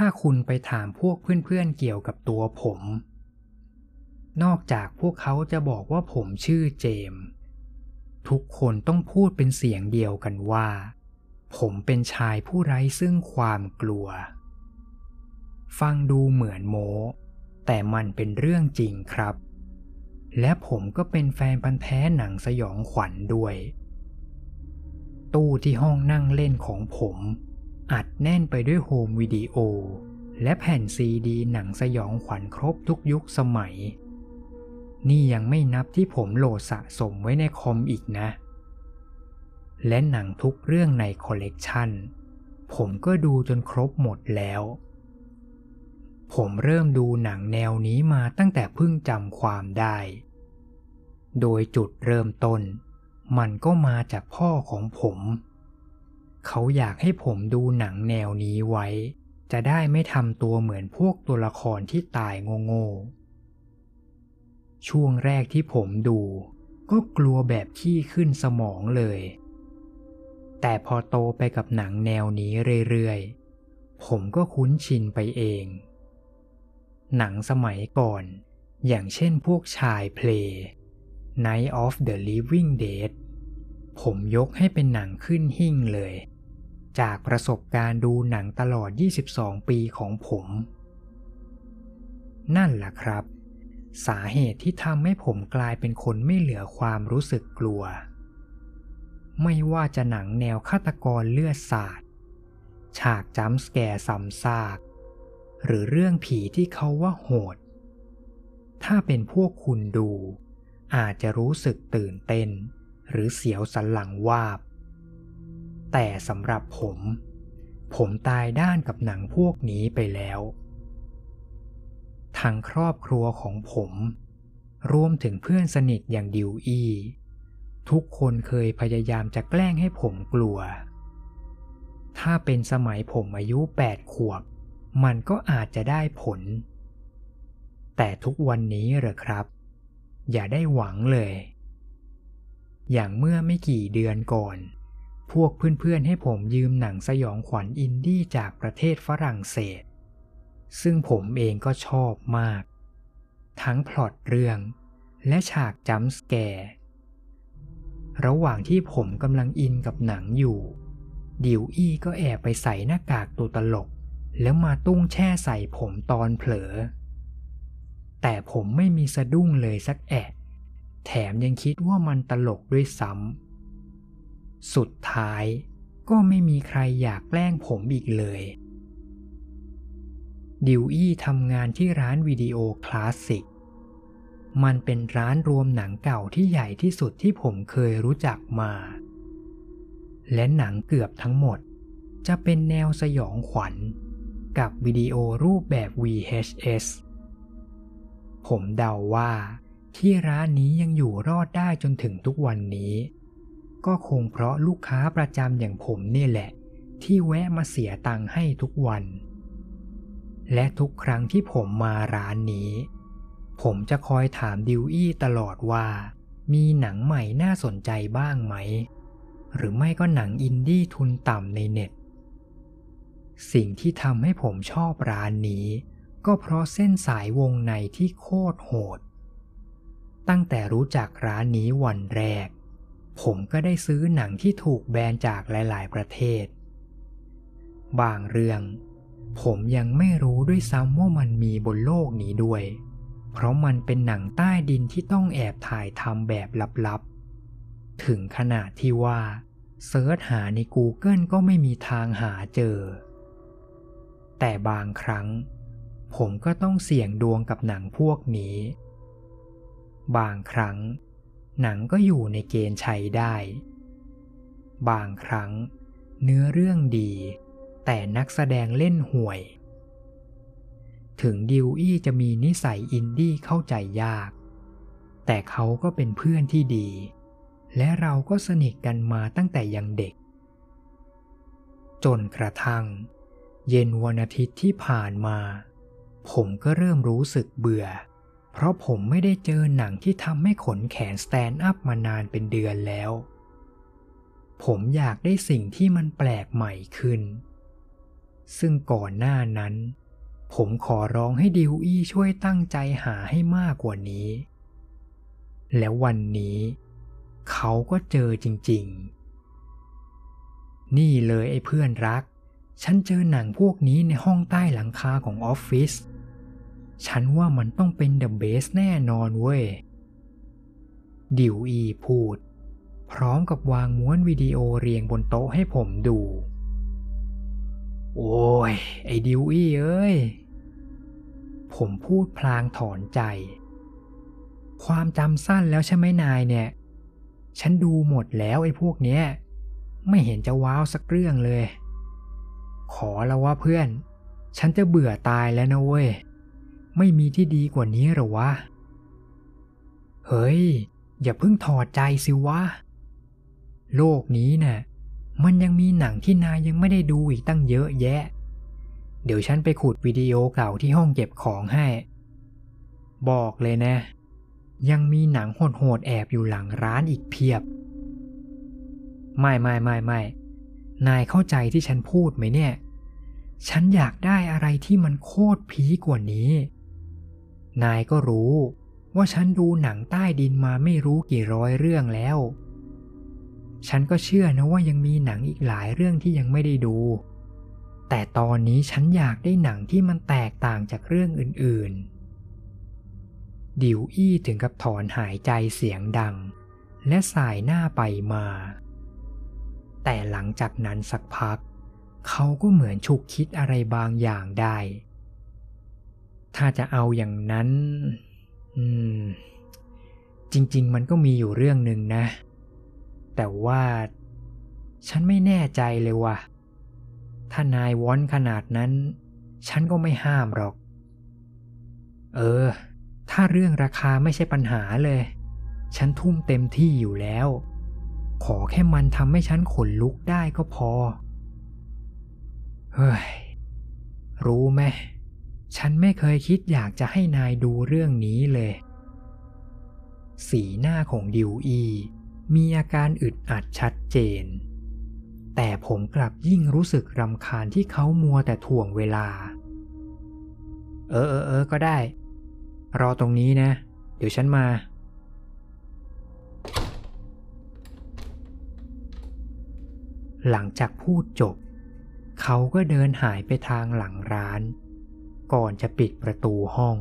ถ้าคุณไปถามพวกเพื่อนๆเกี่ยวกับตัวผม นอกจากพวกเขาจะบอกว่าผมชื่อเจม ทุกคนต้องพูดเป็นเสียงเดียวกันว่า ผมเป็นชายผู้ไร้ซึ่งความกลัว ฟังดูเหมือนโม แต่มันเป็นเรื่องจริงครับ และผมก็เป็นแฟนพันธ์แท้หนังสยองขวัญด้วย ตู้ที่ห้องนั่งเล่นของผม อัดแน่นไปด้วย home video และแผ่นซีดีหนังสยองขวัญครบทุกยุคสมัย นี่ยังไม่นับที่ผมโหลดสะสมไว้ในคอมอีกนะ และหนังทุกเรื่องในคอลเลกชันผมก็ดูจนครบหมดแล้ว ผมเริ่มดูหนังแนวนี้มาตั้งแต่เพิ่งจำความได้ โดยจุดเริ่มต้น มันก็มาจากพ่อของผม เขาอยากให้ผมดูหนังแนวนี้ไว้ จะได้ไม่ทำตัวเหมือนพวกตัวละครที่ตายโง่ๆ ช่วงแรกที่ผมดู ก็กลัวแบบขี้ขึ้นสมองเลย แต่พอโตไปกับหนังแนวนี้เรื่อยๆ ผมก็คุ้นชินไปเอง หนังสมัยก่อน อย่างเช่นพวกชายเพลย์ Night of the Living Dead ผมยกให้เป็นหนังขึ้นหิ่งเลย จากประสบการณ์ดูหนังตลอด 22 ปีของผม นั่นแหละครับ สาเหตุที่ทำให้ผมกลายเป็นคนไม่เหลือความรู้สึกกลัว ไม่ว่าจะหนังแนวฆาตกรเลือดสาด ฉากจัมส์แกร์ซ้ำซาก หรือเรื่องผีที่เขาว่าโหด ถ้าเป็นพวกคุณดู อาจจะรู้สึกตื่นเต้น หรือเสียวสันหลังวาบ แต่สำหรับผม ผมตายด้านกับหนังพวกนี้ไปแล้วทั้งครอบครัวของผม รวมถึงเพื่อนสนิทอย่างดิวอีทุกคนเคยพยายามจะแกล้งให้ผมกลัว ถ้าเป็นสมัยผมอายุแปดขวบ มันก็อาจจะได้ผล แต่ทุกวันนี้เหรอครับ อย่าได้หวังเลย อย่างเมื่อไม่กี่เดือนก่อน พวกเพื่อนๆให้ผมยืมหนังสยองขวัญอินดี้จากประเทศฝรั่งเศส ซึ่งผมเองก็ชอบมาก ทั้งพล็อตเรื่องและฉาก jump scareระหว่างที่ผมกำลังอินกับหนังอยู่ ดิวอี้ก็แอบไปใส่หน้ากากตัวตลก แล้วมาตุ้งแช่ใส่ผมตอนเผลอ แต่ผมไม่มีสะดุ้งเลยสักแอะ แถมยังคิดว่ามันตลกด้วยซ้ำ สุดท้ายก็ไม่มีใครอยากแกล้งผมอีกเลย ดิวอี้ทำงานที่ร้านวิดีโอคลาสสิก มันเป็นร้านรวมหนังเก่าที่ใหญ่ที่สุดที่ผมเคยรู้จักมา และหนังเกือบทั้งหมด จะเป็นแนวสยองขวัญ กับวิดีโอรูปแบบ VHS ผมเดาว่าที่ร้านนี้ยังอยู่รอดได้จนถึงทุกวันนี้ ก็คงเพราะลูกค้าประจำอย่างผมนี่แหละ ที่แวะมาเสียตังค์ให้ทุกวัน และทุกครั้งที่ผมมาร้านนี้ ผมจะคอยถามดิวอี้ตลอดว่า มีหนังใหม่น่าสนใจบ้างไหม หรือไม่ก็หนังอินดี้ทุนต่ำในเน็ต สิ่งที่ทำให้ผมชอบร้านนี้ ก็เพราะเส้นสายวงในที่โคตรโหด ตั้งแต่รู้จักร้านนี้วันแรก ผมก็ได้ซื้อหนังที่ถูกแบนจากหลาย ๆ ประเทศ บางเรื่อง ผมยังไม่รู้ด้วยซ้ำว่ามันมีบนโลกนี้ด้วย เพราะมันเป็นหนังใต้ดินที่ต้องแอบถ่ายทำแบบลับ ๆ ถึงขนาดที่ว่าเซิร์ชหาใน Google ก็ไม่มีทางหาเจอ แต่บางครั้ง ผมก็ต้องเสี่ยงดวงกับหนังพวกนี้ บางครั้ง หนังก็อยู่ในเกณฑ์ใช้ได้ บางครั้ง เนื้อเรื่องดี แต่นักแสดงเล่นห่วย ถึงดิวอี้จะมีนิสัยอินดี้เข้าใจยาก แต่เขาก็เป็นเพื่อนที่ดี และเราก็สนิทกันมาตั้งแต่ยังเด็ก จนกระทั่ง เย็นวันอาทิตย์ที่ผ่านมา ผมก็เริ่มรู้สึกเบื่อ เพราะผมไม่ได้เจอหนังที่ทำให้ขนแขน stand up มานานเป็นเดือนแล้ว ผมอยากได้สิ่งที่มันแปลกใหม่ขึ้น ซึ่งก่อนหน้านั้น ผมขอร้องให้ดิวอี้ช่วยตั้งใจหาให้มากกว่านี้ แล้ววันนี้ เขาก็เจอจริง ๆ นี่เลยไอ้เพื่อนรัก ฉันเจอหนังพวกนี้ในห้องใต้หลังคาของออฟฟิศ ฉันว่ามันต้องเป็นเดอะเบสแน่นอนเว้ย ดิวอีพูด พร้อมกับวางม้วนวิดีโอเรียงบนโต๊ะให้ผมดู โอ้ย ไอ้ดิวอีเอ้ย ผมพูดพลางถอนใจ ความจำสั้นแล้วใช่ไหมนายเนี่ย ฉันดูหมดแล้วไอ้พวกเนี้ย ไม่เห็นจะว้าวสักเรื่องเลย ขอแล้วว่าเพื่อน ฉันจะเบื่อตายแล้วนะเว้ย ไม่มีที่ดีกว่านี้หรอวะ เฮ้ย อย่าเพิ่งถอดใจสิวะ โลกนี้นะ่ะ มันยังมีหนังที่นายยังไม่ได้ดูอีกตั้งเยอะแยะ เดี๋ยวฉันไปขุดวิดีโอเก่าที่ห้องเก็บของให้ บอกเลยนะ ยังมีหนังโหดๆแอบอยู่หลังร้านอีกเพียบ ไม่ไม่ไม่ไม่นายเข้าใจที่ฉันพูดไหมเนี่ย ฉันอยากได้อะไรที่มันโคตรพีกว่านี้ นายก็รู้ ว่าฉันดูหนังใต้ดินมาไม่รู้กี่ร้อยเรื่องแล้ว ฉันก็เชื่อนะว่ายังมีหนังอีกหลายเรื่องที่ยังไม่ได้ดู แต่ตอนนี้ฉันอยากได้หนังที่มันแตกต่างจากเรื่องอื่นๆ ดิวอี้ถึงกับถอนหายใจเสียงดัง และสายหน้าไปมา แต่หลังจากนั้นสักพัก เขาก็เหมือนฉุกคิดอะไรบางอย่างได้ ถ้าจะเอาอย่างนั้น อืม จริง ๆ มันก็มีอยู่เรื่องหนึ่งนะ แต่ว่าฉันไม่แน่ใจเลยว่ะ ถ้านายว้อนขนาดนั้น ฉันก็ไม่ห้ามหรอก เออ ถ้าเรื่องราคาไม่ใช่ปัญหาเลย ฉันทุ่มเต็มที่อยู่แล้ว ขอแค่มันทำให้ฉันขนลุกได้ก็พอ เฮ้ย รู้ไหม ฉันไม่เคยคิดอยากจะให้นายดูเรื่องนี้เลย สีหน้าของดิวอี มีอาการอึดอัดชัดเจน แต่ผมกลับยิ่งรู้สึกรำคาญที่เขามัวแต่ถ่วงเวลา เออเออเออก็ได้ รอตรงนี้นะ เดี๋ยวฉันมา หลังจากพูดจบ เขาก็เดินหายไปทางหลังร้าน ก่อนจะปิดประตูห้อง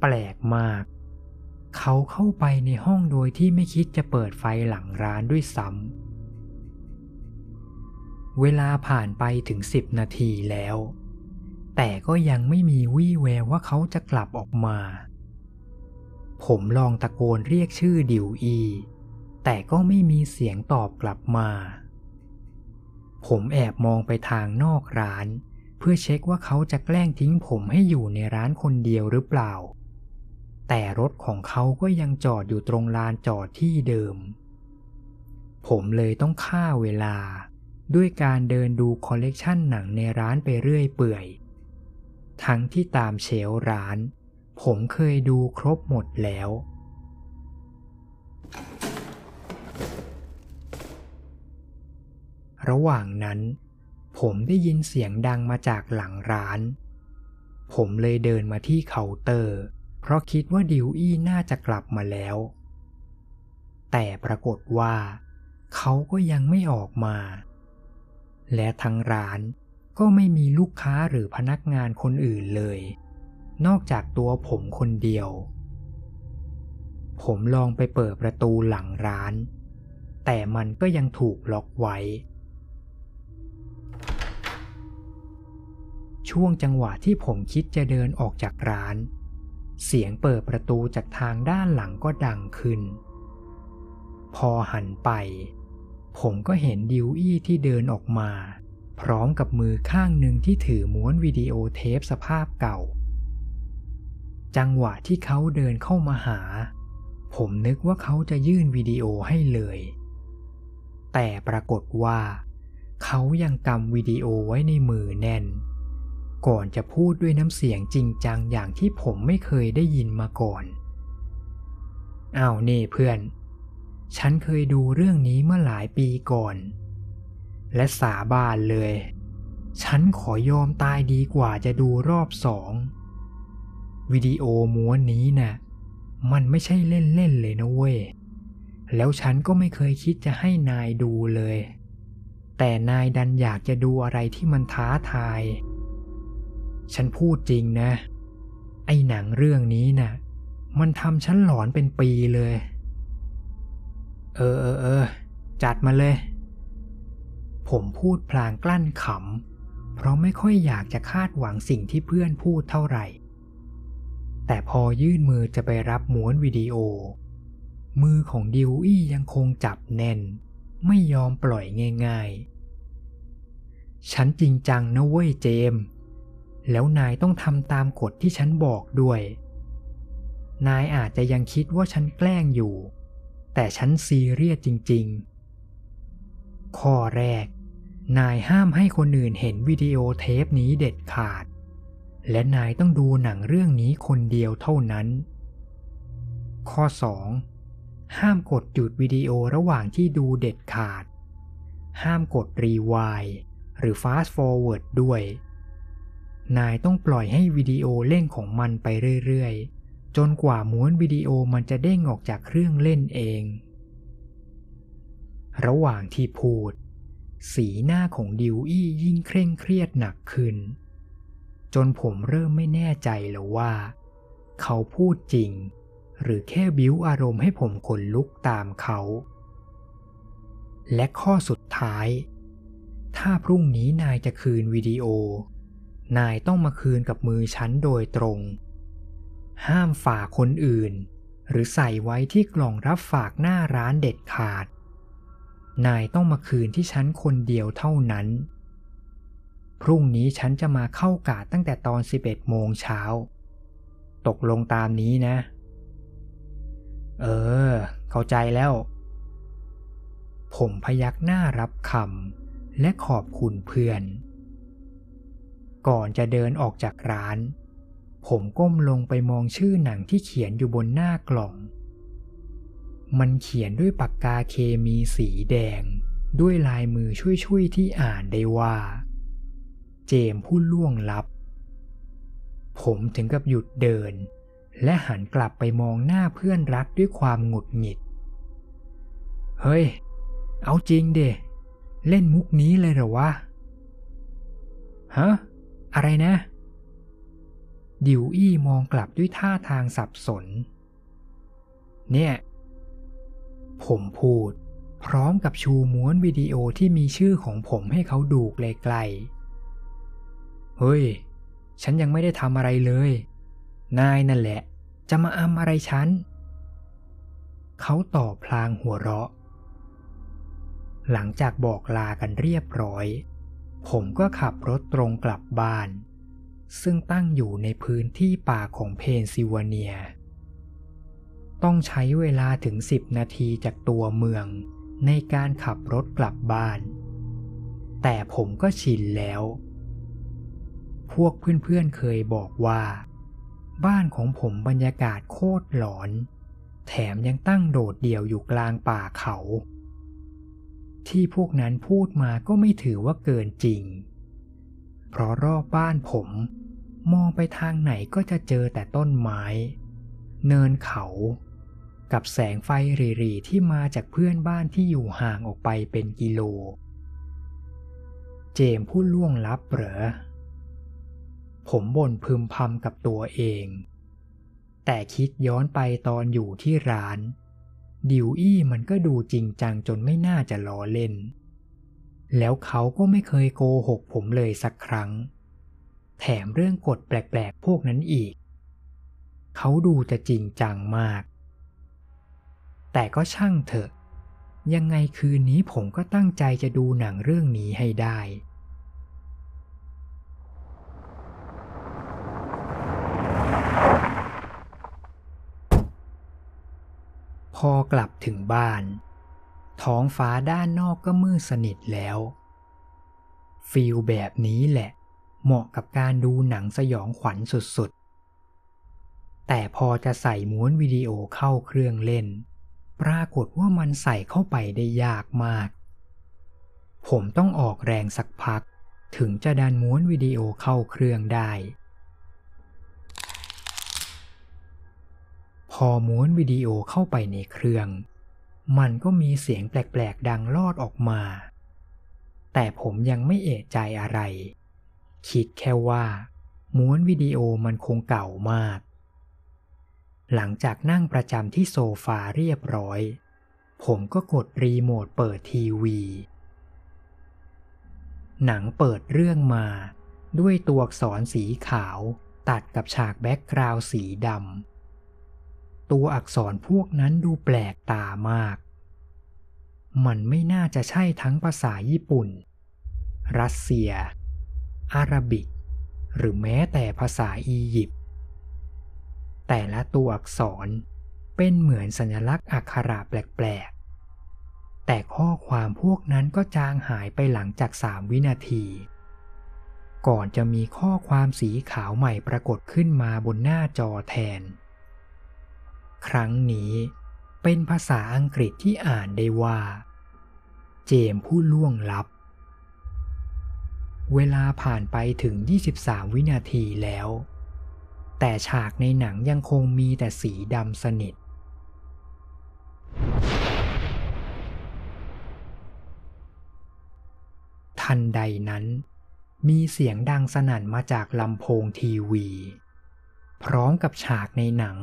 แปลกมาก เขาเข้าไปในห้องโดยที่ไม่คิดจะเปิดไฟหลังร้านด้วยซ้ำ เวลาผ่านไปถึงสิบนาทีแล้ว แต่ก็ยังไม่มีวี่แววว่าเขาจะกลับออกมา ผมลองตะโกนเรียกชื่อดิวอี แต่ก็ไม่มีเสียงตอบกลับมา ผมแอบมองไปทางนอกร้าน เพื่อเช็คว่าเขาจะแกล้งทิ้งผมให้อยู่ในร้านคนเดียวหรือเปล่า แต่รถของเขาก็ยังจอดอยู่ตรงลานจอดที่เดิม ผมเลยต้องฆ่าเวลา ด้วยการเดินดูคอลเลกชันหนังในร้านไปเรื่อยเปื่อย ทั้งที่ตาม shelf ร้าน ผมเคยดูครบหมดแล้วระหว่างนั้น ผมได้ยินเสียงดังมาจากหลังร้าน ผมเลยเดินมาที่เคาน์เตอร์ เพราะคิดว่าดิวอี้น่าจะกลับมาแล้ว แต่ปรากฏว่า เขาก็ยังไม่ออกมา และทั้งร้านก็ไม่มีลูกค้าหรือพนักงานคนอื่นเลย นอกจากตัวผมคนเดียว ผมลองไปเปิดประตูหลังร้าน แต่มันก็ยังถูกล็อกไว้ ช่วงจังหวะที่ผมคิดจะเดินออกจากร้าน เสียงเปิดประตูจากทางด้านหลังก็ดังขึ้น พอหันไป ผมก็เห็นดิวอี้ที่เดินออกมา พร้อมกับมือข้างหนึ่งที่ถือม้วนวิดีโอเทปสภาพเก่า จังหวะที่เขาเดินเข้ามาหา ผมนึกว่าเขาจะยื่นวิดีโอให้เลย แต่ปรากฏว่าเขายังกำวิดีโอไว้ในมือแน่น ก่อนจะพูดด้วยน้ำเสียงจริงจังอย่างที่ผมไม่เคยได้ยินมาก่อน อ้าวนี่เพื่อน ฉันเคยดูเรื่องนี้เมื่อหลายปีก่อน และสาบานเลย ฉันขอยอมตายดีกว่าจะดูรอบสอง วิดีโอม้วนนี้นะ่ะ มันไม่ใช่เล่นๆเลยนะเว้ย แล้วฉันก็ไม่เคยคิดจะให้นายดูเลย แต่นายดันอยากจะดูอะไรที่มันท้าทาย ฉันพูดจริงนะ ไอ้หนังเรื่องนี้นะ่ะ มันทำฉันหลอนเป็นปีเลย เออเออเออ จัดมาเลย ผมพูดพลางกลั้นขำ เพราะไม่ค่อยอยากจะคาดหวังสิ่งที่เพื่อนพูดเท่าไหร่ แต่พอยื่นมือจะไปรับม้วนวิดีโอ มือของดิวอี้ยังคงจับแน่น ไม่ยอมปล่อยง่ายๆ ฉันจริงจังนะเว้ยเจม แล้วนายต้องทำตามกฎที่ฉันบอกด้วย นายอาจจะยังคิดว่าฉันแกล้งอยู่ แต่ฉันซีเรียสจริง ๆ ข้อแรก นายห้ามให้คนอื่นเห็นวิดีโอเทปนี้เด็ดขาด และนายต้องดูหนังเรื่องนี้คนเดียวเท่านั้น ข้อ 2. ห้ามกดหยุดวิดีโอระหว่างที่ดูเด็ดขาด ห้ามกดรีวายหรือ fast forward ด้วย นายต้องปล่อยให้วิดีโอเล่นของมันไปเรื่อยๆ จนกว่าม้วนวิดีโอมันจะเด้งออกจากเครื่องเล่นเอง ระหว่างที่พูด สีหน้าของดิวอี้ยิ่งเคร่งเครียดหนักขึ้น จนผมเริ่มไม่แน่ใจแล้วว่า เขาพูดจริง หรือแค่บิ้วอารมณ์ให้ผมขนลุกตามเขา และข้อสุดท้าย ถ้าพรุ่งนี้นายจะคืนวิดีโอ นายต้องมาคืนกับมือฉันโดยตรง ห้ามฝากคนอื่น หรือใส่ไว้ที่กล่องรับฝากหน้าร้านเด็ดขาด นายต้องมาคืนที่ฉันคนเดียวเท่านั้น พรุ่งนี้ฉันจะมาเข้ากาดตั้งแต่ตอน 11 โมงเช้า ตกลงตามนี้นะ เออ เข้าใจแล้ว ผมพยักหน้ารับคำและขอบคุณเพื่อน ก่อนจะเดินออกจากร้าน ผมก้มลงไปมองชื่อหนังที่เขียนอยู่บนหน้ากล่อง มันเขียนด้วยปากกาเคมีสีแดง ด้วยลายมือช่วยๆที่อ่านได้ว่า เจมผู้ล่วงลับ ผมถึงกับหยุดเดิน และหันกลับไปมองหน้าเพื่อนรักด้วยความหงุดหงิด เฮ้ย เอาจริงเดเล่นมุกนี้เลยเหรอวะฮะ อะไรนะ ดิวอี้มองกลับด้วยท่าทางสับสน เนี่ย ผมพูด พร้อมกับชูม้วนวิดีโอที่มีชื่อของผมให้เขาดูไกลๆ เฮ้ย ฉันยังไม่ได้ทำอะไรเลย นายนั่นแหละ จะมาอำอะไรฉัน เขาตอบพลางหัวเราะ หลังจากบอกลากันเรียบร้อย ผมก็ขับรถตรงกลับบ้าน ซึ่งตั้งอยู่ในพื้นที่ป่าของเพนซิลเวเนีย ต้องใช้เวลาถึงสิบนาทีจากตัวเมืองในการขับรถกลับบ้าน แต่ผมก็ชินแล้ว พวกเพื่อนๆเคยบอกว่า บ้านของผมบรรยากาศโคตรหลอน แถมยังตั้งโดดเดี่ยวอยู่กลางป่าเขา ที่พวกนั้นพูดมาก็ไม่ถือว่าเกินจริง เพราะรอบบ้านผม มองไปทางไหนก็จะเจอแต่ต้นไม้ เนินเขา กับแสงไฟรีๆที่มาจากเพื่อนบ้านที่อยู่ห่างออกไปเป็นกิโล เจมพูดล่วงลับเหรอ ผมบ่นพึมพำกับตัวเอง แต่คิดย้อนไปตอนอยู่ที่ร้าน ดิวอี้มันก็ดูจริงจังจนไม่น่าจะล้อเล่น แล้วเขาก็ไม่เคยโกหกผมเลยสักครั้ง แถมเรื่องกฎแปลกๆพวกนั้นอีก เขาดูจะจริงจังมาก แต่ก็ช่างเถอะ ยังไงคืนนี้ผมก็ตั้งใจจะดูหนังเรื่องนี้ให้ได้ พอกลับถึงบ้าน ท้องฟ้าด้านนอกก็มืดสนิทแล้ว ฟีลแบบนี้แหละ เหมาะกับการดูหนังสยองขวัญสุดๆ แต่พอจะใส่ม้วนวิดีโอเข้าเครื่องเล่น ปรากฏว่ามันใส่เข้าไปได้ยากมาก ผมต้องออกแรงสักพัก ถึงจะดันม้วนวิดีโอเข้าเครื่องได้ พอม้วนวิดีโอเข้าไปในเครื่อง มันก็มีเสียงแปลกๆดังลอดออกมา แต่ผมยังไม่เอะใจอะไร คิดแค่ว่า ม้วนวิดีโอมันคงเก่ามาก หลังจากนั่งประจำที่โซฟาเรียบร้อย ผมก็กดรีโมทเปิดทีวี หนังเปิดเรื่องมา ด้วยตัวอักษรสีขาว ตัดกับฉากแบ็กกราวด์สีดำ ตัวอักษรพวกนั้นดูแปลกตามาก มันไม่น่าจะใช่ทั้งภาษาญี่ปุ่น รัสเซีย อาราบิก หรือแม้แต่ภาษาอียิปต์ แต่ละตัวอักษรเป็นเหมือนสัญลักษณ์อักขระแปลกๆ แต่ข้อความพวกนั้นก็จางหายไปหลังจากสามวินาที ก่อนจะมีข้อความสีขาวใหม่ปรากฏขึ้นมาบนหน้าจอแทน ครั้งนี้เป็นภาษาอังกฤษที่อ่านได้ว่า เจมผู้ล่วงลับ เวลาผ่านไปถึง 23 วินาทีแล้ว แต่ฉากในหนังยังคงมีแต่สีดำสนิท ทันใดนั้น มีเสียงดังสนั่นมาจากลำโพงทีวี พร้อมกับฉากในหนัง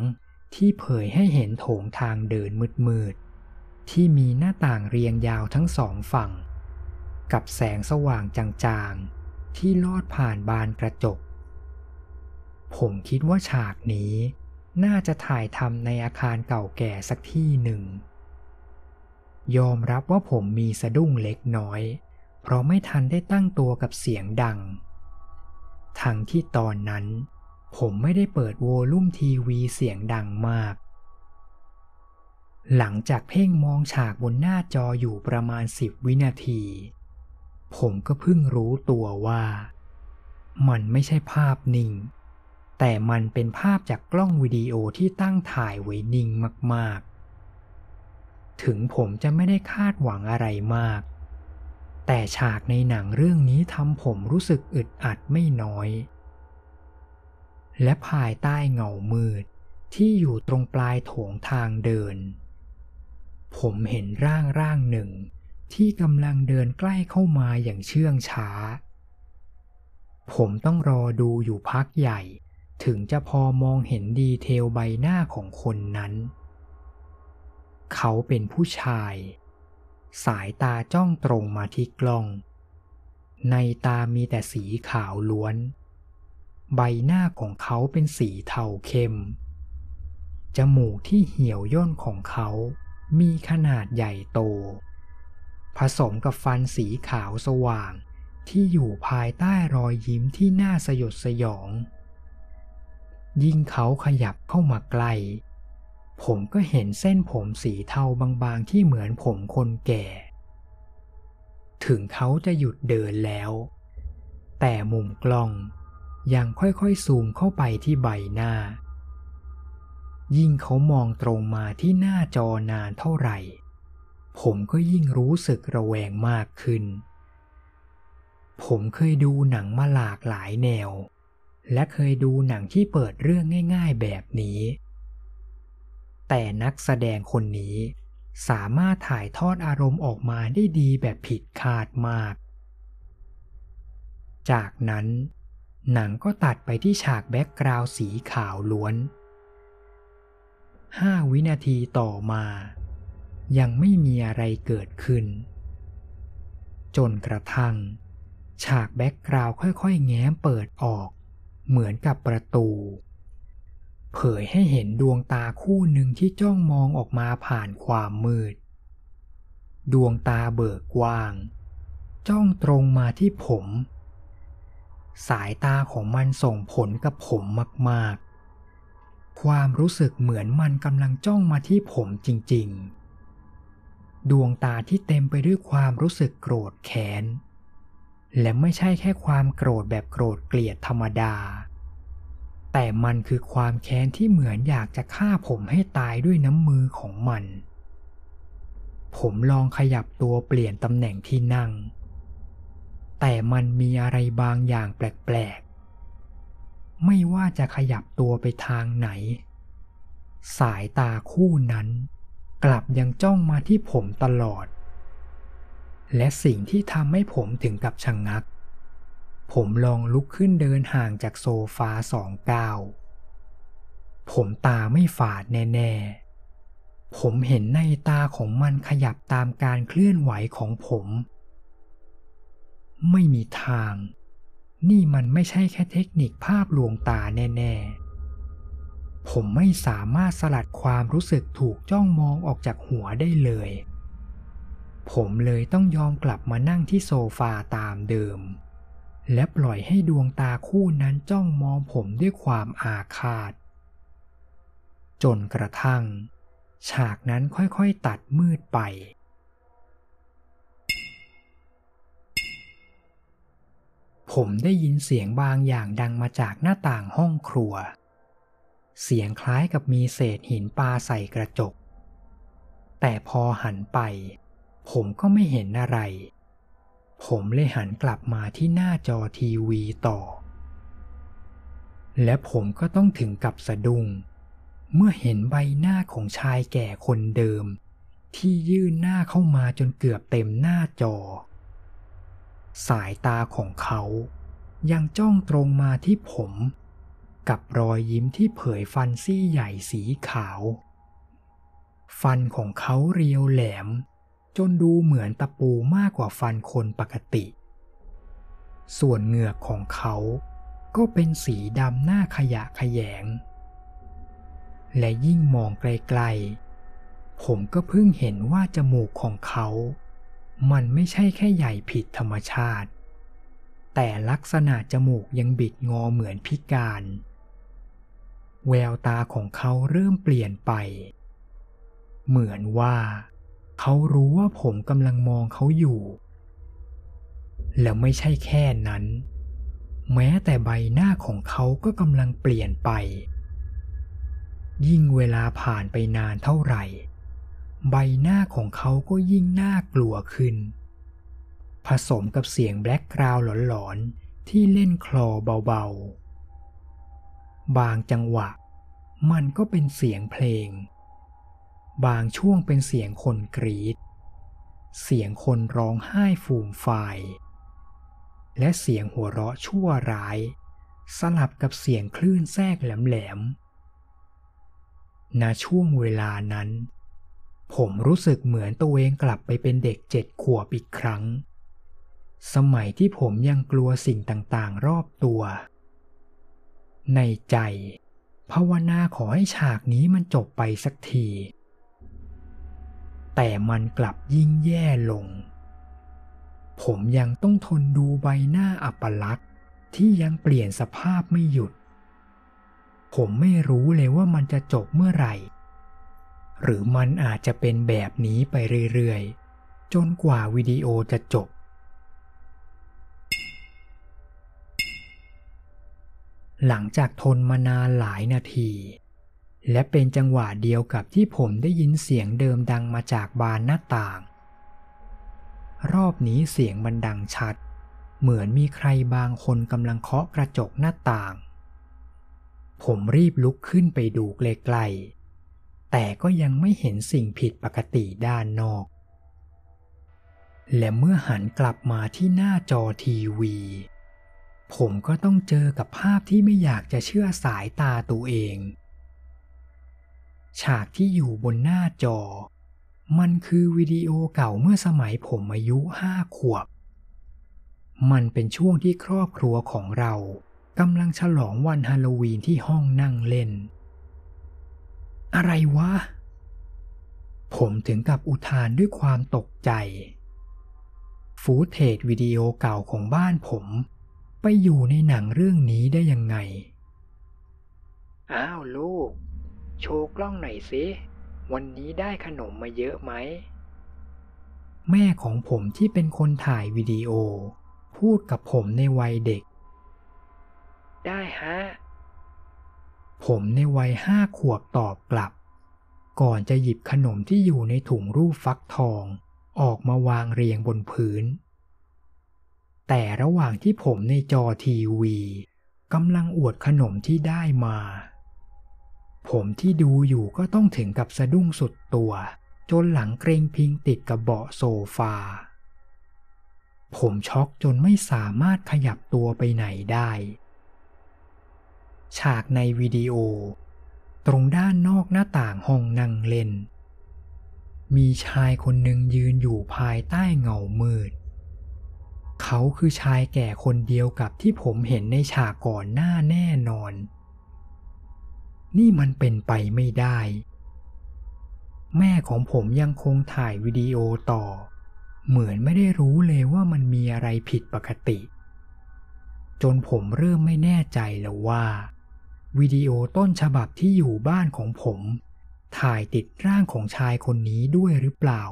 ที่เผยให้เห็นโถงทางเดินมืดๆที่มีหน้าต่างเรียงยาวทั้งสองฝั่ง กับแสงสว่างจางๆ ที่ลอดผ่านบานกระจก ผมคิดว่าฉากนี้น่าจะถ่ายทำในอาคารเก่าแก่สักที่หนึ่ง ยอมรับว่าผมมีสะดุ้งเล็กน้อย เพราะไม่ทันได้ตั้งตัวกับเสียงดัง ทั้งที่ตอนนั้น ผมไม่ได้เปิดโวลุ่มทีวีเสียงดังมาก หลังจากเพ่งมองฉากบนหน้าจออยู่ประมาณสิบวินาที ผมก็เพิ่งรู้ตัวว่า มันไม่ใช่ภาพนิ่ง แต่มันเป็นภาพจากกล้องวิดีโอที่ตั้งถ่ายไว้นิ่งมากๆ ถึงผมจะไม่ได้คาดหวังอะไรมาก แต่ฉากในหนังเรื่องนี้ทำผมรู้สึกอึดอัดไม่น้อย และภายใต้เงามืดที่อยู่ตรงปลายโถงทางเดิน ผมเห็นร่างร่างหนึ่งที่กำลังเดินใกล้เข้ามาอย่างเชื่องช้า ผมต้องรอดูอยู่พักใหญ่ ถึงจะพอมองเห็นดีเทลใบหน้าของคนนั้น เขาเป็นผู้ชาย สายตาจ้องตรงมาที่กล้อง ในตามีแต่สีขาวล้วน ใบหน้าของเขาเป็นสีเทาเข้ม จมูกที่เหี่ยวย่นของเขามีขนาดใหญ่โต ผสมกับฟันสีขาวสว่างที่อยู่ภายใต้รอยยิ้มที่น่าสยดสยอง ยิ่งเขาขยับเข้ามาใกล้ผมก็เห็นเส้นผมสีเทาบางๆที่เหมือนผมคนแก่ ถึงเขาจะหยุดเดินแล้ว แต่มุมกล้อง อยังค่อยๆซูมเข้าไปที่ใบหน้า ยิ่งเขามองตรงมาที่หน้าจอนานเท่าไหร่ ผมก็ยิ่งรู้สึกระแวงมากขึ้น ผมเคยดูหนังมาหลากหลายแนว และเคยดูหนังที่เปิดเรื่องง่าย ๆแบบนี้ แต่นักแสดงคนนี้สามารถถ่ายทอดอารมณ์ออกมาได้ดีแบบผิดคาดมาก จากนั้น หนังก็ตัดไปที่ฉาก background สีขาวล้วนห้าวินาทีต่อมา ยังไม่มีอะไรเกิดขึ้น จนกระทั่ง ฉาก background ค่อยๆ แง้มเปิดออก เหมือนกับประตู เผยให้เห็นดวงตาคู่หนึ่งที่จ้องมองออกมาผ่านความมืด ดวงตาเบิกกว้าง จ้องตรงมาที่ผม สายตาของมันส่งผลกับผมมากๆ ความรู้สึกเหมือนมันกำลังจ้องมาที่ผมจริงๆ ดวงตาที่เต็มไปด้วยความรู้สึกโกรธแค้น และไม่ใช่แค่ความโกรธแบบโกรธเกลียดธรรมดา แต่มันคือความแค้นที่เหมือนอยากจะฆ่าผมให้ตายด้วยน้ำมือของมัน ผมลองขยับตัวเปลี่ยนตำแหน่งที่นั่ง แต่มันมีอะไรบางอย่างแปลกๆ ไม่ว่าจะขยับตัวไปทางไหน สายตาคู่นั้น กลับยังจ้องมาที่ผมตลอด และสิ่งที่ทำให้ผมถึงกับชะงงัก ผมลองลุกขึ้นเดินห่างจากโซฟาสองก้าวผมตาไม่ฝาดแน่ๆ ผมเห็นในตาของมันขยับตามการเคลื่อนไหวของผม ไม่มีทาง นี่มันไม่ใช่แค่เทคนิคภาพลวงตาแน่ๆ ผมไม่สามารถสลัดความรู้สึกถูกจ้องมองออกจากหัวได้เลย ผมเลยต้องยอมกลับมานั่งที่โซฟาตามเดิม และปล่อยให้ดวงตาคู่นั้นจ้องมองผมด้วยความอาฆาต จนกระทั่ง ฉากนั้นค่อยๆตัดมืดไป ผมได้ยินเสียงบางอย่างดังมาจากหน้าต่างห้องครัว เสียงคล้ายกับมีเศษหินปลาใส่กระจก แต่พอหันไป ผมก็ไม่เห็นอะไร ผมเลยหันกลับมาที่หน้าจอทีวีต่อ และผมก็ต้องถึงกับสะดุ้งเมื่อเห็นใบหน้าของชายแก่คนเดิม ที่ยื่นหน้าเข้ามาจนเกือบเต็มหน้าจอ สายตาของเขายังจ้องตรงมาที่ผม กับรอยยิ้มที่เผยฟันซี่ใหญ่สีขาว ฟันของเขาเรียวแหลม จนดูเหมือนตะปูมากกว่าฟันคนปกติ ส่วนเหงือกของเขาก็เป็นสีดำหน้าขยะขยง และยิ่งมองไกลๆ ผมก็เพิ่งเห็นว่าจมูกของเขา มันไม่ใช่แค่ใหญ่ผิดธรรมชาติ แต่ลักษณะจมูกยังบิดงอเหมือนพิการ แววตาของเขาเริ่มเปลี่ยนไป เหมือนว่าเขารู้ว่าผมกำลังมองเขาอยู่ แล้วไม่ใช่แค่นั้น แม้แต่ใบหน้าของเขาก็กำลังเปลี่ยนไป ยิ่งเวลาผ่านไปนานเท่าไหร่ ใบหน้าของเขาก็ยิ่งน่ากลัวขึ้น ผสมกับเสียงแบล็กกราวหลอนๆ ที่เล่นคลอเบาๆ บางจังหวะ มันก็เป็นเสียงเพลง บางช่วงเป็นเสียงคนกรีด เสียงคนร้องไห้ฟูมฟาย และเสียงหัวเราะชั่วร้าย สลับกับเสียงคลื่นแทรกแหลมๆณช่วงเวลานั้น ผมรู้สึกเหมือนตัวเองกลับไปเป็นเด็กเจ็ดขวบอีกครั้ง สมัยที่ผมยังกลัวสิ่งต่างๆ รอบตัว ในใจ ภาวนาขอให้ฉากนี้มันจบไปสักที แต่มันกลับยิ่งแย่ลง ผมยังต้องทนดูใบหน้าอัปลักษณ์ที่ยังเปลี่ยนสภาพไม่หยุด ผมไม่รู้เลยว่ามันจะจบเมื่อไหร่ หรือมันอาจจะเป็นแบบนี้ไปเรื่อยๆ จนกว่าวิดีโอจะจบ หลังจากทนมานานหลายนาที และเป็นจังหวะเดียวกับที่ผมได้ยินเสียงเดิมดังมาจากบานหน้าต่าง รอบนี้เสียงมันดังชัด เหมือนมีใครบางคนกำลังเคาะกระจกหน้าต่าง ผมรีบลุกขึ้นไปดูไกลๆ แต่ก็ยังไม่เห็นสิ่งผิดปกติด้านนอก และเมื่อหันกลับมาที่หน้าจอทีวี ผมก็ต้องเจอกับภาพที่ไม่อยากจะเชื่อสายตาตัวเอง ฉากที่อยู่บนหน้าจอ มันคือวิดีโอเก่าเมื่อสมัยผมอายุห้าขวบ มันเป็นช่วงที่ครอบครัวของเรากำลังฉลองวันฮาโลวีนที่ห้องนั่งเล่น อะไรวะ ผมถึงกับอุทานด้วยความตกใจ ฟูเทจวิดีโอเก่าของบ้านผม ไปอยู่ในหนังเรื่องนี้ได้ยังไง อ้าวลูก โชว์กล้องหน่อยสิ วันนี้ได้ขนมมาเยอะไหม แม่ของผมที่เป็นคนถ่ายวิดีโอ พูดกับผมในวัยเด็ก ได้ฮะ ผมในวัยห้าขวบตอบกลับ ก่อนจะหยิบขนมที่อยู่ในถุงรูปฟักทอง ออกมาวางเรียงบนพื้น แต่ระหว่างที่ผมในจอทีวีกำลังอวดขนมที่ได้มา ผมที่ดูอยู่ก็ต้องถึงกับสะดุ้งสุดตัว จนหลังเกรงพิงติดกับเบาะโซฟา ผมช็อกจนไม่สามารถขยับตัวไปไหนได้ ฉากในวิดีโอ ตรงด้านนอกหน้าต่างห้องนั่งเล่น มีชายคนหนึ่งยืนอยู่ภายใต้เงามืด เขาคือชายแก่คนเดียวกับที่ผมเห็นในฉากก่อนหน้าแน่นอน นี่มันเป็นไปไม่ได้ แม่ของผมยังคงถ่ายวิดีโอต่อ เหมือนไม่ได้รู้เลยว่ามันมีอะไรผิดปกติจนผมเริ่มไม่แน่ใจแล้วว่า วิดีโอต้นฉบับที่อยู่บ้านของผม ถ่ายติดร่างของชายคนนี้ด้วยหรือเปล่า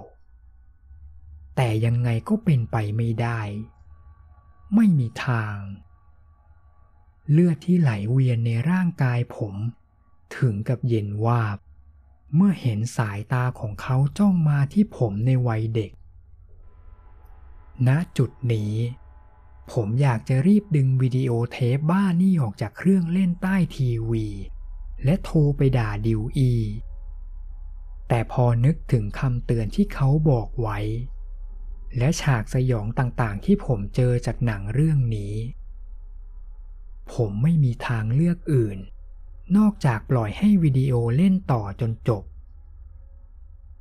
แต่ยังไงก็เป็นไปไม่ได้ ไม่มีทาง เลือดที่ไหลเวียนในร่างกายผม ถึงกับเย็นวาบ เมื่อเห็นสายตาของเขาจ้องมาที่ผมในวัยเด็ก ณจุดนี้ ผมอยากจะรีบดึงวิดีโอเทปบ้านี่ออกจากเครื่องเล่นใต้ทีวี และโทรไปด่าดิวอี แต่พอนึกถึงคำเตือนที่เขาบอกไว้ และฉากสยองต่างๆที่ผมเจอจากหนังเรื่องนี้ ผมไม่มีทางเลือกอื่น นอกจากปล่อยให้วิดีโอเล่นต่อจนจบ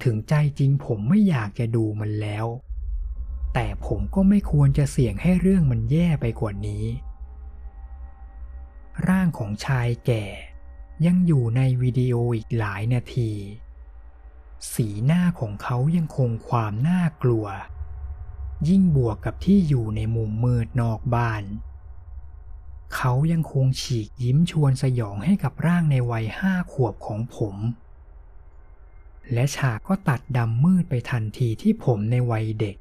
ถึงใจจริงผมไม่อยากจะดูมันแล้ว แต่ผมก็ไม่ควรจะเสี่ยงให้เรื่องมันแย่ไปกว่านี้ ร่างของชายแก่ ยังอยู่ในวิดีโออีกหลายนาที สีหน้าของเขายังคงความน่ากลัว ยิ่งบวกกับที่อยู่ในมุมมืดนอกบ้าน เขายังคงฉีกยิ้มชวนสยองให้กับร่างในวัยห้าขวบของผมและฉากก็ตัดดำมืดไปทันทีที่ผมในวัยเด็ก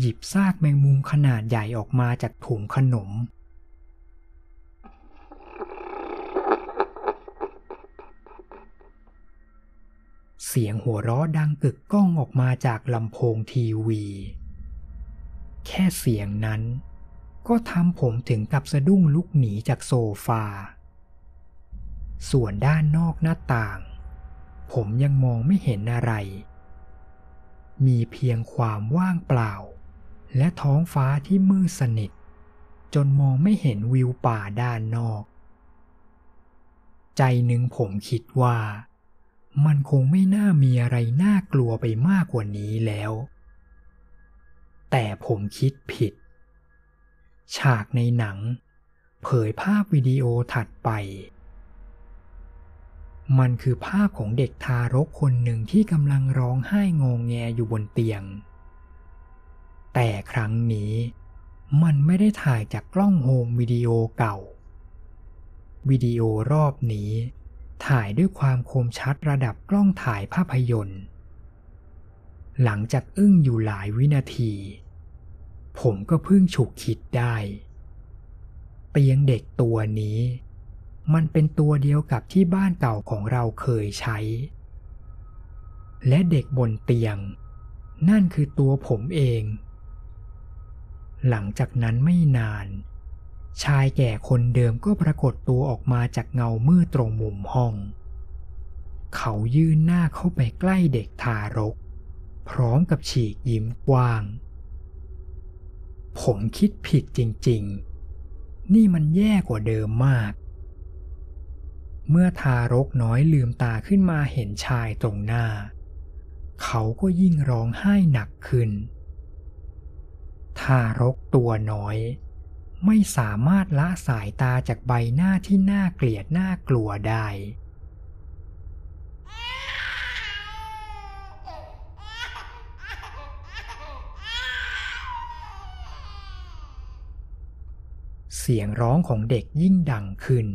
หยิบซากแมงมุมขนาดใหญ่ออกมาจากถุงขนม เสียงหัวเราะดังกึกก้องออกมาจากลำโพงทีวี แค่เสียงนั้น ก็ทำผมถึงกับสะดุ้งลุกหนีจากโซฟา ส่วนด้านนอกหน้าต่าง ผมยังมองไม่เห็นอะไรมีเพียงความว่างเปล่า และท้องฟ้าที่มืดสนิท จนมองไม่เห็นวิวป่าด้านนอก ใจหนึ่งผมคิดว่า มันคงไม่น่ามีอะไรน่ากลัวไปมากกว่านี้แล้ว แต่ผมคิดผิด ฉากในหนัง เผยภาพวิดีโอถัดไปมันคือภาพของเด็กทารกคนหนึ่งที่กำลังร้องไห้งงแงอยู่บนเตียง แต่ครั้งนี้มันไม่ได้ถ่ายจากกล้องโฮมวิดีโอเก่า วิดีโอรอบนี้ ถ่ายด้วยความคมชัดระดับกล้องถ่ายภาพยนตร์ หลังจากอึ้งอยู่หลายวินาที ผมก็เพิ่งฉุกคิดได้ เตียงเด็กตัวนี้ มันเป็นตัวเดียวกับที่บ้านเก่าของเราเคยใช้ และเด็กบนเตียง นั่นคือตัวผมเอง หลังจากนั้นไม่นาน ชายแก่คนเดิมก็ปรากฏตัวออกมาจากเงามืดตรงมุมห้อง เขายื่นหน้าเข้าไปใกล้เด็กทารก พร้อมกับฉีกยิ้มกว้าง ผมคิดผิดจริงๆ นี่มันแย่กว่าเดิมมาก เมื่อทารกน้อยลืมตาขึ้นมาเห็นชายตรงหน้า เขาก็ยิ่งร้องไห้หนักขึ้น ทารกตัวน้อย ไม่สามารถละสายตาจากใบหน้าที่น่าเกลียดน่ากลัวได้ เสียงร้องของเด็กยิ่งดังขึ้น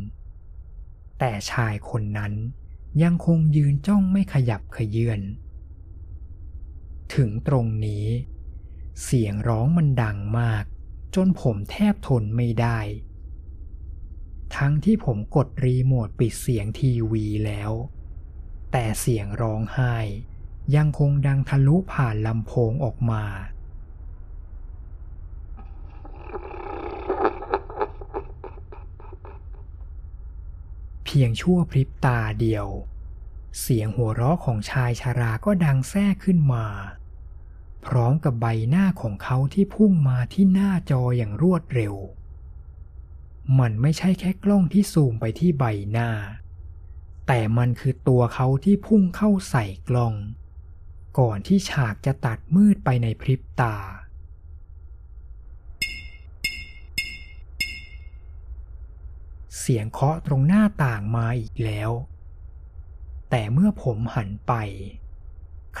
แต่ชายคนนั้นยังคงยืนจ้องไม่ขยับขยื่นถึงตรงนี้ เสียงร้องมันดังมาก จนผมแทบทนไม่ได้ ทั้งที่ผมกดรีโมทปิดเสียงทีวีแล้ว แต่เสียงร้องไห้ ยังคงดังทะลุผ่านลำโพงออกมา เพียงชั่วพริบตาเดียว เสียงหัวเราะของชายชาราก็ดังแทรกขึ้นมา พร้อมกับใบหน้าของเขาที่พุ่งมาที่หน้าจออย่างรวดเร็ว มันไม่ใช่แค่กล้องที่ซูมไปที่ใบหน้า แต่มันคือตัวเขาที่พุ่งเข้าใส่กล้อง ก่อนที่ฉากจะตัดมืดไปในพริบตา เสียงเคาะตรงหน้าต่างมาอีกแล้ว แต่เมื่อผมหันไป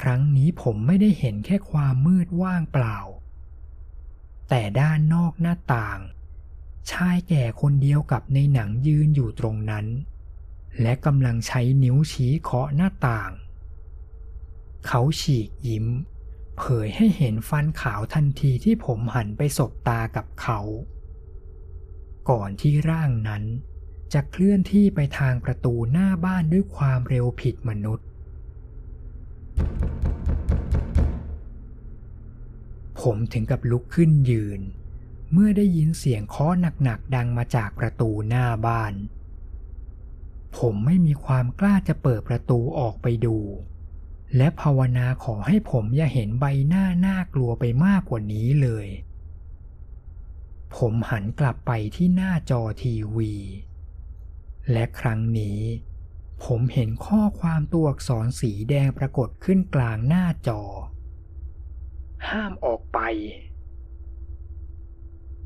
ครั้งนี้ผมไม่ได้เห็นแค่ความมืดว่างเปล่า แต่ด้านนอกหน้าต่าง ชายแก่คนเดียวกับในหนังยืนอยู่ตรงนั้น และกำลังใช้นิ้วชี้เคาะหน้าต่าง เขาฉีกยิ้ม เผยให้เห็นฟันขาวทันทีที่ผมหันไปสบตากับเขา ก่อนที่ร่างนั้นจะเคลื่อนที่ไปทางประตูหน้าบ้านด้วยความเร็วผิดมนุษย์ ผมถึงกับลุกขึ้นยืน เมื่อได้ยินเสียงเคาะหนักๆดังมาจากประตูหน้าบ้าน ผมไม่มีความกล้าจะเปิดประตูออกไปดู และภาวนาขอให้ผมอย่าเห็นใบหน้าน่ากลัวไปมากกว่านี้เลย ผมหันกลับไปที่หน้าจอทีวี และครั้งนี้ ผมเห็นข้อความตัวอักษรสีแดงปรากฏขึ้นกลางหน้าจอ ห้ามออกไป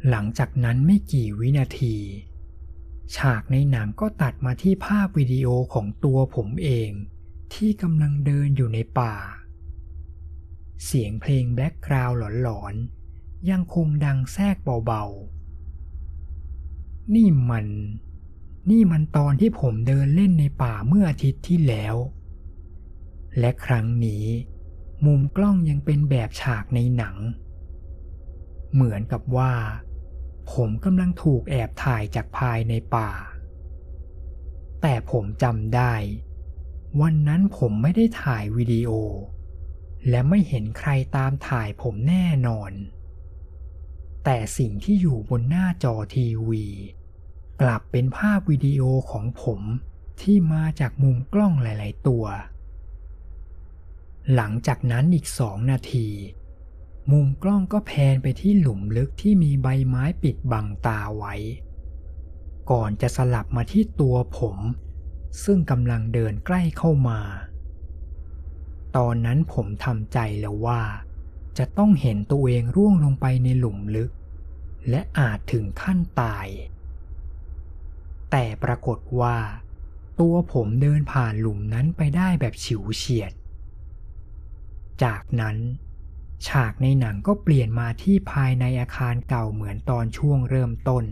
หลังจากนั้นไม่กี่วินาที ฉากในหนังก็ตัดมาที่ภาพวิดีโอของตัวผมเอง ที่กำลังเดินอยู่ในป่า เสียงเพลงแบ็กกราวด์หลอนๆ ยังคงดังแทรกเบาๆ นี่มัน นี่มันตอนที่ผมเดินเล่นในป่าเมื่ออาทิตย์ที่แล้ว และครั้งนี้ มุมกล้องยังเป็นแบบฉากในหนัง เหมือนกับว่า ผมกำลังถูกแอบถ่ายจากภายในป่า แต่ผมจำได้ วันนั้นผมไม่ได้ถ่ายวิดีโอ และไม่เห็นใครตามถ่ายผมแน่นอน แต่สิ่งที่อยู่บนหน้าจอทีวี กลับเป็นภาพวิดีโอของผมที่มาจากมุมกล้องหลาย ๆ ตัว หลังจากนั้นอีกสองนาที มุมกล้องก็แพนไปที่หลุมลึกที่มีใบไม้ปิดบังตาไว้ ก่อนจะสลับมาที่ตัวผม ซึ่งกำลังเดินใกล้เข้ามา ตอนนั้นผมทำใจแล้วว่า จะต้องเห็นตัวเองร่วงลงไปในหลุมลึก และอาจถึงขั้นตาย แต่ปรากฏว่า ตัวผมเดินผ่านหลุมนั้นไปได้แบบฉิวเฉียด จากนั้น ฉากในหนังก็เปลี่ยนมาที่ภายในอาคารเก่าเหมือนตอนช่วงเริ่มต้น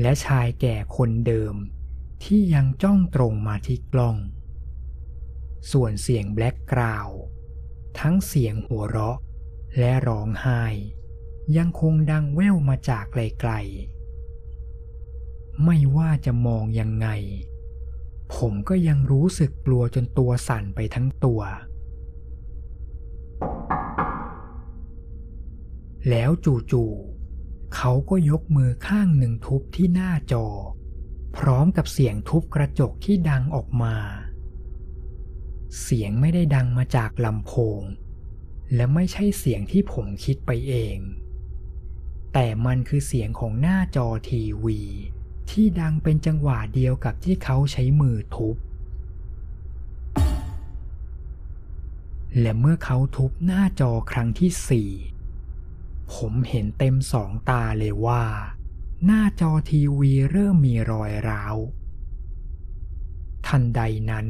และชายแก่คนเดิมที่ยังจ้องตรงมาที่กล้อง ส่วนเสียงแบล็กกราวทั้งเสียงหัวเราะ และร้องไห้ ยังคงดังแว่วมาจากไกลๆ ไม่ว่าจะมองยังไง ผมก็ยังรู้สึกกลัวจนตัวสั่นไปทั้งตัว แล้วจู่ๆเขาก็ยกมือข้างหนึ่งทุบที่หน้าจอ พร้อมกับเสียงทุบกระจกที่ดังออกมา เสียงไม่ได้ดังมาจากลำโพง และไม่ใช่เสียงที่ผมคิดไปเองแต่มันคือเสียงของหน้าจอทีวี ที่ดังเป็นจังหวะเดียวกับที่เขาใช้มือทุบ และเมื่อเขาทุบหน้าจอครั้งที่สี่ผมเห็นเต็มสองตาเลยว่า หน้าจอทีวีเริ่มมีรอยร้าว ทันใดนั้น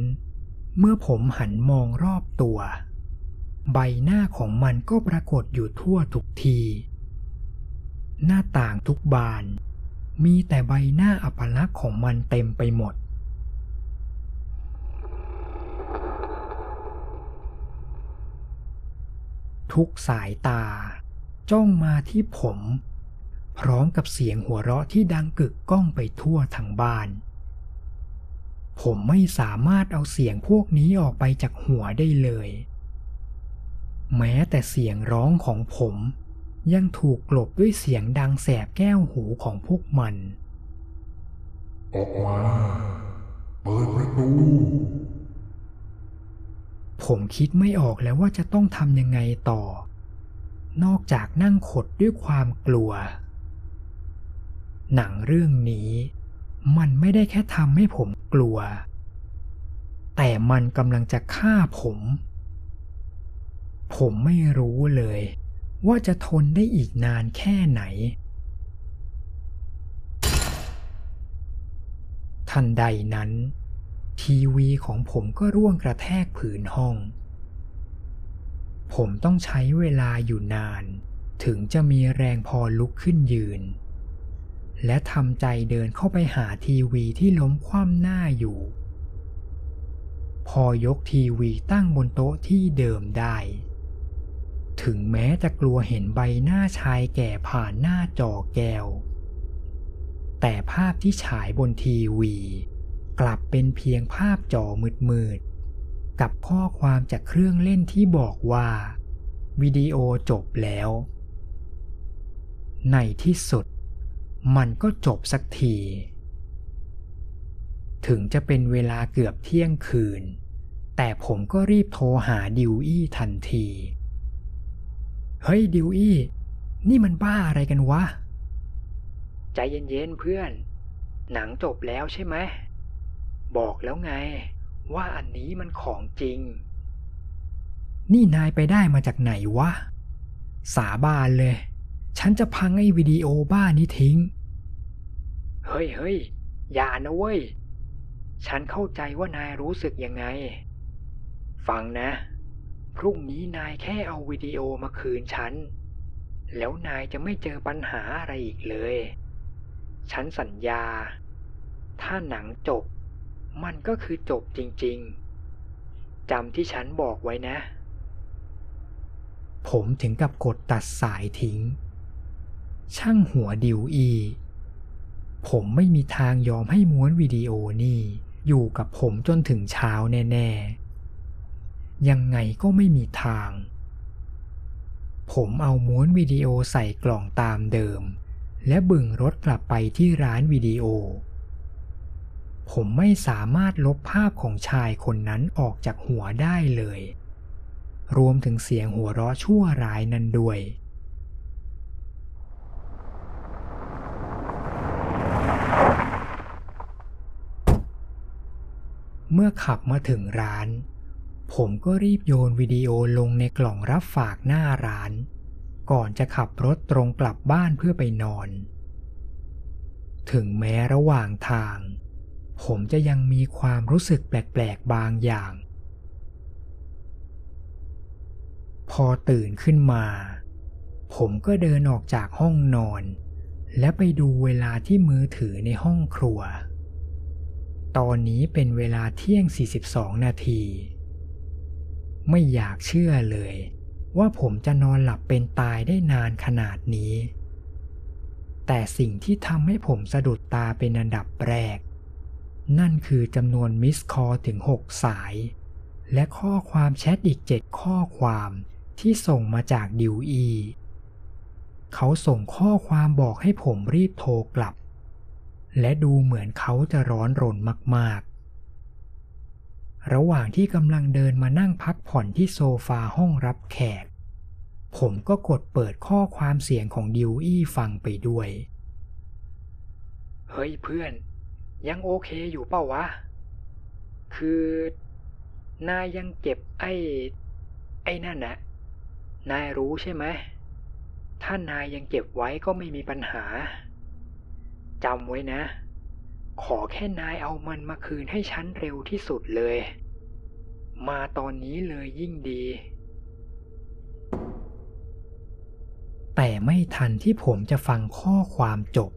เมื่อผมหันมองรอบตัว ใบหน้าของมันก็ปรากฏอยู่ทั่วทุกที หน้าต่างทุกบาน มีแต่ใบหน้าอัปลักษณ์ของมันเต็มไปหมด ทุกสายตา จ้องมาที่ผม พร้อมกับเสียงหัวเราะที่ดังกึกก้องไปทั่วทั้งบ้าน ผมไม่สามารถเอาเสียงพวกนี้ออกไปจากหัวได้เลย แม้แต่เสียงร้องของผม ยังถูกกลบด้วยเสียงดังแสบแก้วหูของพวกมัน ออกมารูผมคิดไม่ออกแล้วว่าจะต้องทำยังไงต่อ นอกจากนั่งขดด้วยความกลัว หนังเรื่องนี้ มันไม่ได้แค่ทำให้ผมกลัว แต่มันกำลังจะฆ่าผม ผมไม่รู้เลย ว่าจะทนได้อีกนานแค่ไหน ทันใดนั้น ทีวีของผมก็ร่วงกระแทกผืนห้อง ผมต้องใช้เวลาอยู่นาน ถึงจะมีแรงพอลุกขึ้นยืน และทำใจเดินเข้าไปหาทีวีที่ล้มคว่ำหน้าอยู่ พอยกทีวีตั้งบนโต๊ะที่เดิมได้ ถึงแม้จะกลัวเห็นใบหน้าชายแก่ผ่านหน้าจอแก้ว แต่ภาพที่ฉายบนทีวี กลับเป็นเพียงภาพจอมืดๆ กับข้อความจากเครื่องเล่นที่บอกว่า วิดีโอจบแล้ว ในที่สุด มันก็จบสักที ถึงจะเป็นเวลาเกือบเที่ยงคืน แต่ผมก็รีบโทรหาดิวอี้ทันที เฮ้ยดิวอี้ นี่มันบ้าอะไรกันวะ ใจเย็นๆเพื่อน หนังจบแล้วใช่ไหม บอกแล้วไง ว่าอันนี้มันของจริง นี่นายไปได้มาจากไหนวะ สาบานเลย ฉันจะพังไอ้วิดีโอบ้านี้ทิ้ง เฮ้ยเฮ้ยอย่านะเว้ย ฉันเข้าใจว่านายรู้สึกยังไง ฟังนะ พรุ่งนี้นายแค่เอาวิดีโอมาคืนฉัน แล้วนายจะไม่เจอปัญหาอะไรอีกเลย ฉันสัญญา ถ้าหนังจบ มันก็คือจบจริงๆ จำที่ฉันบอกไว้นะ ผมถึงกับกดตัดสายทิ้ง ช่างหัวดิวอี ผมไม่มีทางยอมให้ม้วนวิดีโอนี่ อยู่กับผมจนถึงเช้าแน่ ๆ ยังไงก็ไม่มีทาง ผมเอาม้วนวิดีโอใส่กล่องตามเดิม และบึงรถกลับไปที่ร้านวิดีโอ ผมไม่สามารถลบภาพของชายคนนั้นออกจากหัวได้เลย รวมถึงเสียงหัวเราะชั่วร้ายนั้นด้วยเมื่อขับมาถึงร้าน ผมก็รีบโยนวิดีโอลงในกล่องรับฝากหน้าร้าน ก่อนจะขับรถตรงกลับบ้านเพื่อไปนอน ถึงแม้ระหว่างทาง ผมจะยังมีความรู้สึกแปลกๆบางอย่าง พอตื่นขึ้นมา ผมก็เดินออกจากห้องนอน และไปดูเวลาที่มือถือในห้องครัว ตอนนี้เป็นเวลาเที่ยง 42 นาที ไม่อยากเชื่อเลย ว่าผมจะนอนหลับเป็นตายได้นานขนาดนี้ แต่สิ่งที่ทำให้ผมสะดุดตาเป็นอันดับแรก นั่นคือจำนวนมิสคอถึง 6 สาย และข้อความแชทอีก 7 ข้อความที่ส่งมาจากดิวอีเขาส่งข้อความบอกให้ผมรีบโทรกลับ และดูเหมือนเขาจะร้อนรนมาก ระหว่างที่กำลังเดินมานั่งพักผ่อนที่โซฟาห้องรับแขก ผมก็กดเปิดข้อความเสียงของดิวอี้ฟังไปด้วย เฮ้ยเพื่อน ยังโอเคอยู่เป่าวะ คือ นายยังเก็บไอ้ ไอ้นั่นนะนายรู้ใช่ไหม ถ้านายยังเก็บไว้ก็ไม่มีปัญหาจำไว้นะ ขอแค่นายเอามันมาคืนให้ฉันเร็วที่สุดเลย มาตอนนี้เลยยิ่งดี แต่ไม่ทันที่ผมจะฟังข้อความจบ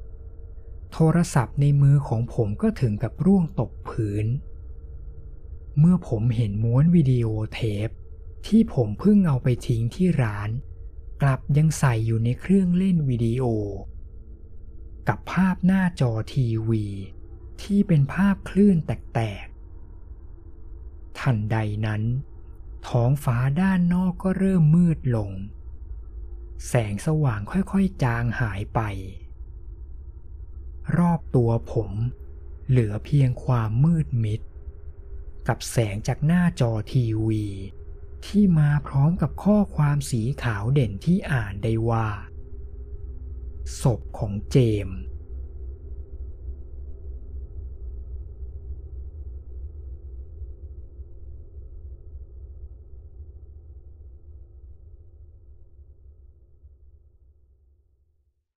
โทรศัพท์ในมือของผมก็ถึงกับร่วงตกพื้น เมื่อผมเห็นม้วนวิดีโอเทป ที่ผมเพิ่งเอาไปทิ้งที่ร้าน กลับยังใส่อยู่ในเครื่องเล่นวิดีโอกับภาพหน้าจอทีวี ที่เป็นภาพคลื่นแตกๆ ทันใดนั้น ท้องฟ้าด้านนอกก็เริ่มมืดลง แสงสว่างค่อยๆ จางหายไป รอบตัวผมเหลือเพียงความมืดมิด กับแสงจากหน้าจอทีวี ที่มาพร้อมกับข้อความสีขาวเด่นที่อ่านได้ว่า ศพของเจมส์